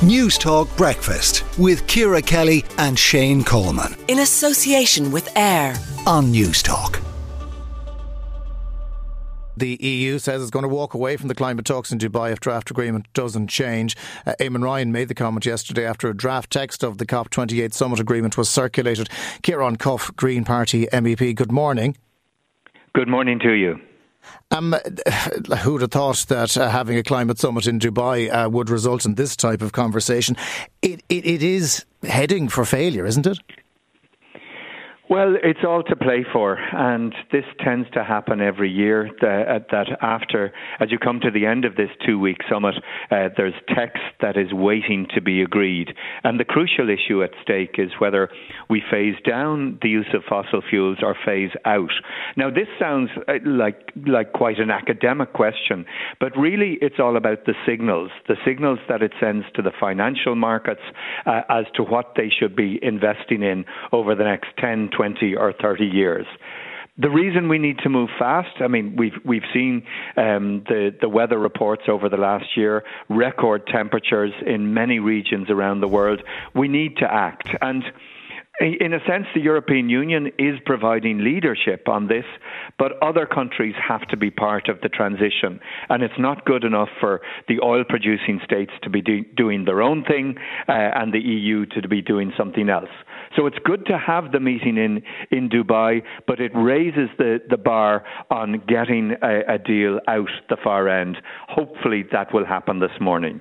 Newstalk Breakfast with Ciara Kelly and Shane Coleman. In association with AIR on Newstalk. The EU says it's going to walk away from the climate talks in Dubai if draft agreement doesn't change. Uh, Eamon Ryan made the comment yesterday after a draft text of the COP28 summit agreement was circulated. Ciaran Cuffe, Green Party MEP, good morning. Good morning to you. Um, who'd have thought that uh, having a climate summit in Dubai uh, would result in this type of conversation? It, it, it is heading for failure, isn't it? Well, it's all to play for, and this tends to happen every year. That, uh, that after, as you come to the end of this two-week summit, uh, there's text that is waiting to be agreed, and the crucial issue at stake is whether we phase down the use of fossil fuels or phase out. Now, this sounds uh, like like quite an academic question, but really, it's all about the signals, the signals that it sends to the financial markets uh, as to what they should be investing in over the next 10, 20 or 30 years. The reason we need to move fast, I mean, we've we've seen um, the the weather reports over the last year, record temperatures in many regions around the world. We need to act, and in a sense, the European Union is providing leadership on this, but other countries have to be part of the transition. And it's not good enough for the oil producing states to be do- doing their own thing uh, and the EU to be doing something else. So it's good to have the meeting in, in Dubai, but it raises the, the bar on getting a, a deal out the far end. Hopefully that will happen this morning.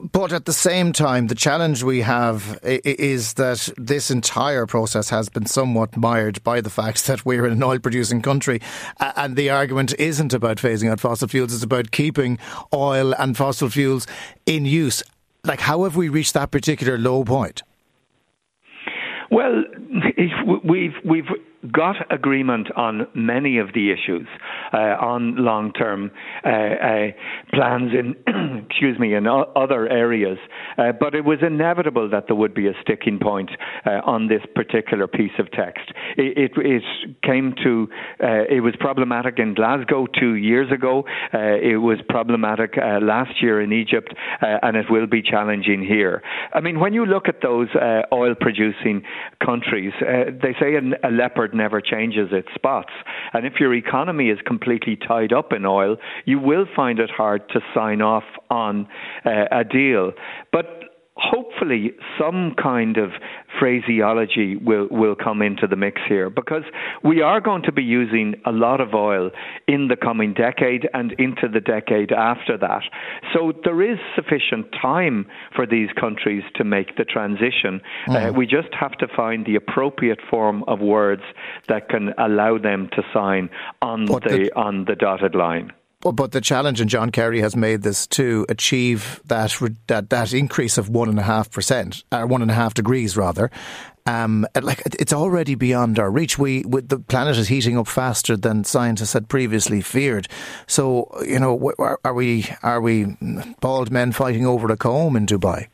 But at the same time, the challenge we have is that this entire process has been somewhat mired by the fact that we're in an oil producing country. And the argument isn't about phasing out fossil fuels, it's about keeping oil and fossil fuels in use. Like, how have we reached that particular low point? Well, we've we've got agreement on many of the issues uh, on long-term uh, uh, plans in excuse me in other areas, uh, but it was inevitable that there would be a sticking point uh, on this particular piece of text. It, it, it came to uh, it was problematic in Glasgow two years ago. it was problematic last year in Egypt, and it will be challenging here. I mean, when you look at those oil-producing countries, they say a leopard never changes its spots. And if your economy is completely tied up in oil, you will find it hard to sign off on uh, a deal. But hopefully some kind of phraseology will, will come into the mix here because we are going to be using a lot of oil in the coming decade and into the decade after that. So there is sufficient time for these countries to make the transition. Mm. Uh, mm-hmm. we just have to find the appropriate form of words that can allow them to sign on the, the on the dotted line. But the challenge, and John Kerry has made this to achieve that that, that increase of one and a half percent, or one and a half degrees rather. Um, like it's already beyond our reach. We, we, the planet is heating up faster than scientists had previously feared. So you know, are, are we are we bald men fighting over a comb in Dubai?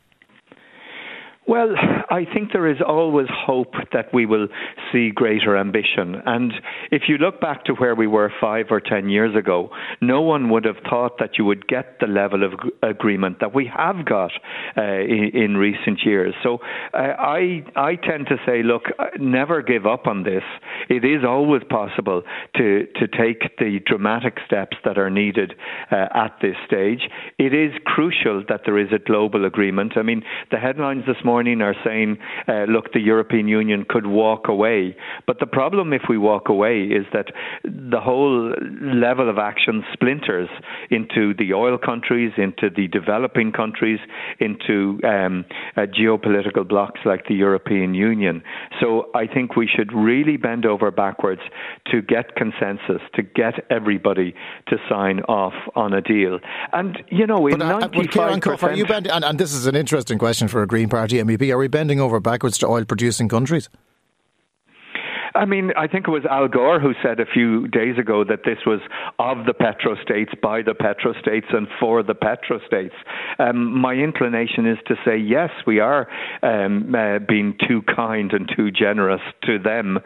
Well, I think there is always hope that we will see greater ambition. And if you look back to where we were five or ten years ago, no one would have thought that you would get the level of agreement that we have got uh, in, in, recent years. So uh, I, I tend to say, look, uh, never give up on this. It is always possible to, to take the dramatic steps that are needed uh, at this stage. It is crucial that there is a global agreement. I mean, the headlines this morning morning are saying, uh, look, the European Union could walk away. But the problem if we walk away is that the whole level of action splinters into the oil countries, into the developing countries, into um, uh, geopolitical blocs like the European Union. So I think we should really bend over backwards to get consensus, to get everybody to sign off on a deal. And, you know, in but, uh, 95%. Are you bending, and, and this is an interesting question for a Green Party MEP. Are we bending over backwards to oil producing countries? I mean, I think it was Al Gore who said a few days ago that this was of the petrostates, by the petrostates, and for the petrostates. Um, my inclination is to say yes, we are um, uh, being too kind and too generous to them,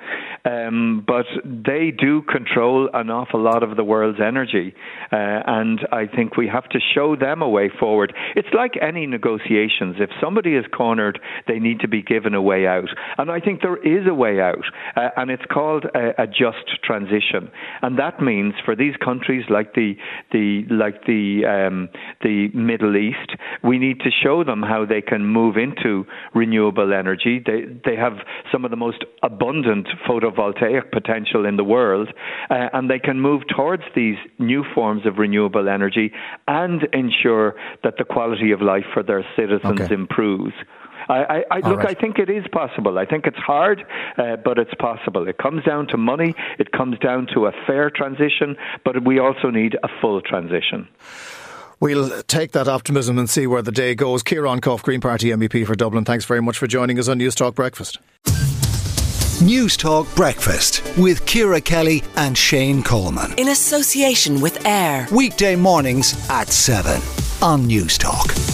um, but they do control an awful lot of the world's energy, uh, and I think we have to show them a way forward. It's like any negotiations. If somebody is cornered, they need to be given a way out, and I think there is a way out, uh, and it's called a, a just transition, and that means for these countries like the the like the um, the Middle East, we need to show them how they can move into renewable energy. They they have some of the most abundant photovoltaic potential in the world, uh, and they can move towards these new forms of renewable energy and ensure that the quality of life for their citizens okay. improves. I, I, I look. Right. I think it is possible. I think it's hard, uh, but it's possible. It comes down to money. It comes down to a fair transition, but we also need a full transition. We'll take that optimism and see where the day goes. Ciaran Cuffe, Green Party MEP for Dublin. Thanks very much for joining us on Newstalk Breakfast. Newstalk Breakfast with Ciara Kelly and Shane Coleman. In association with AIR. Weekday mornings at 7 on Newstalk.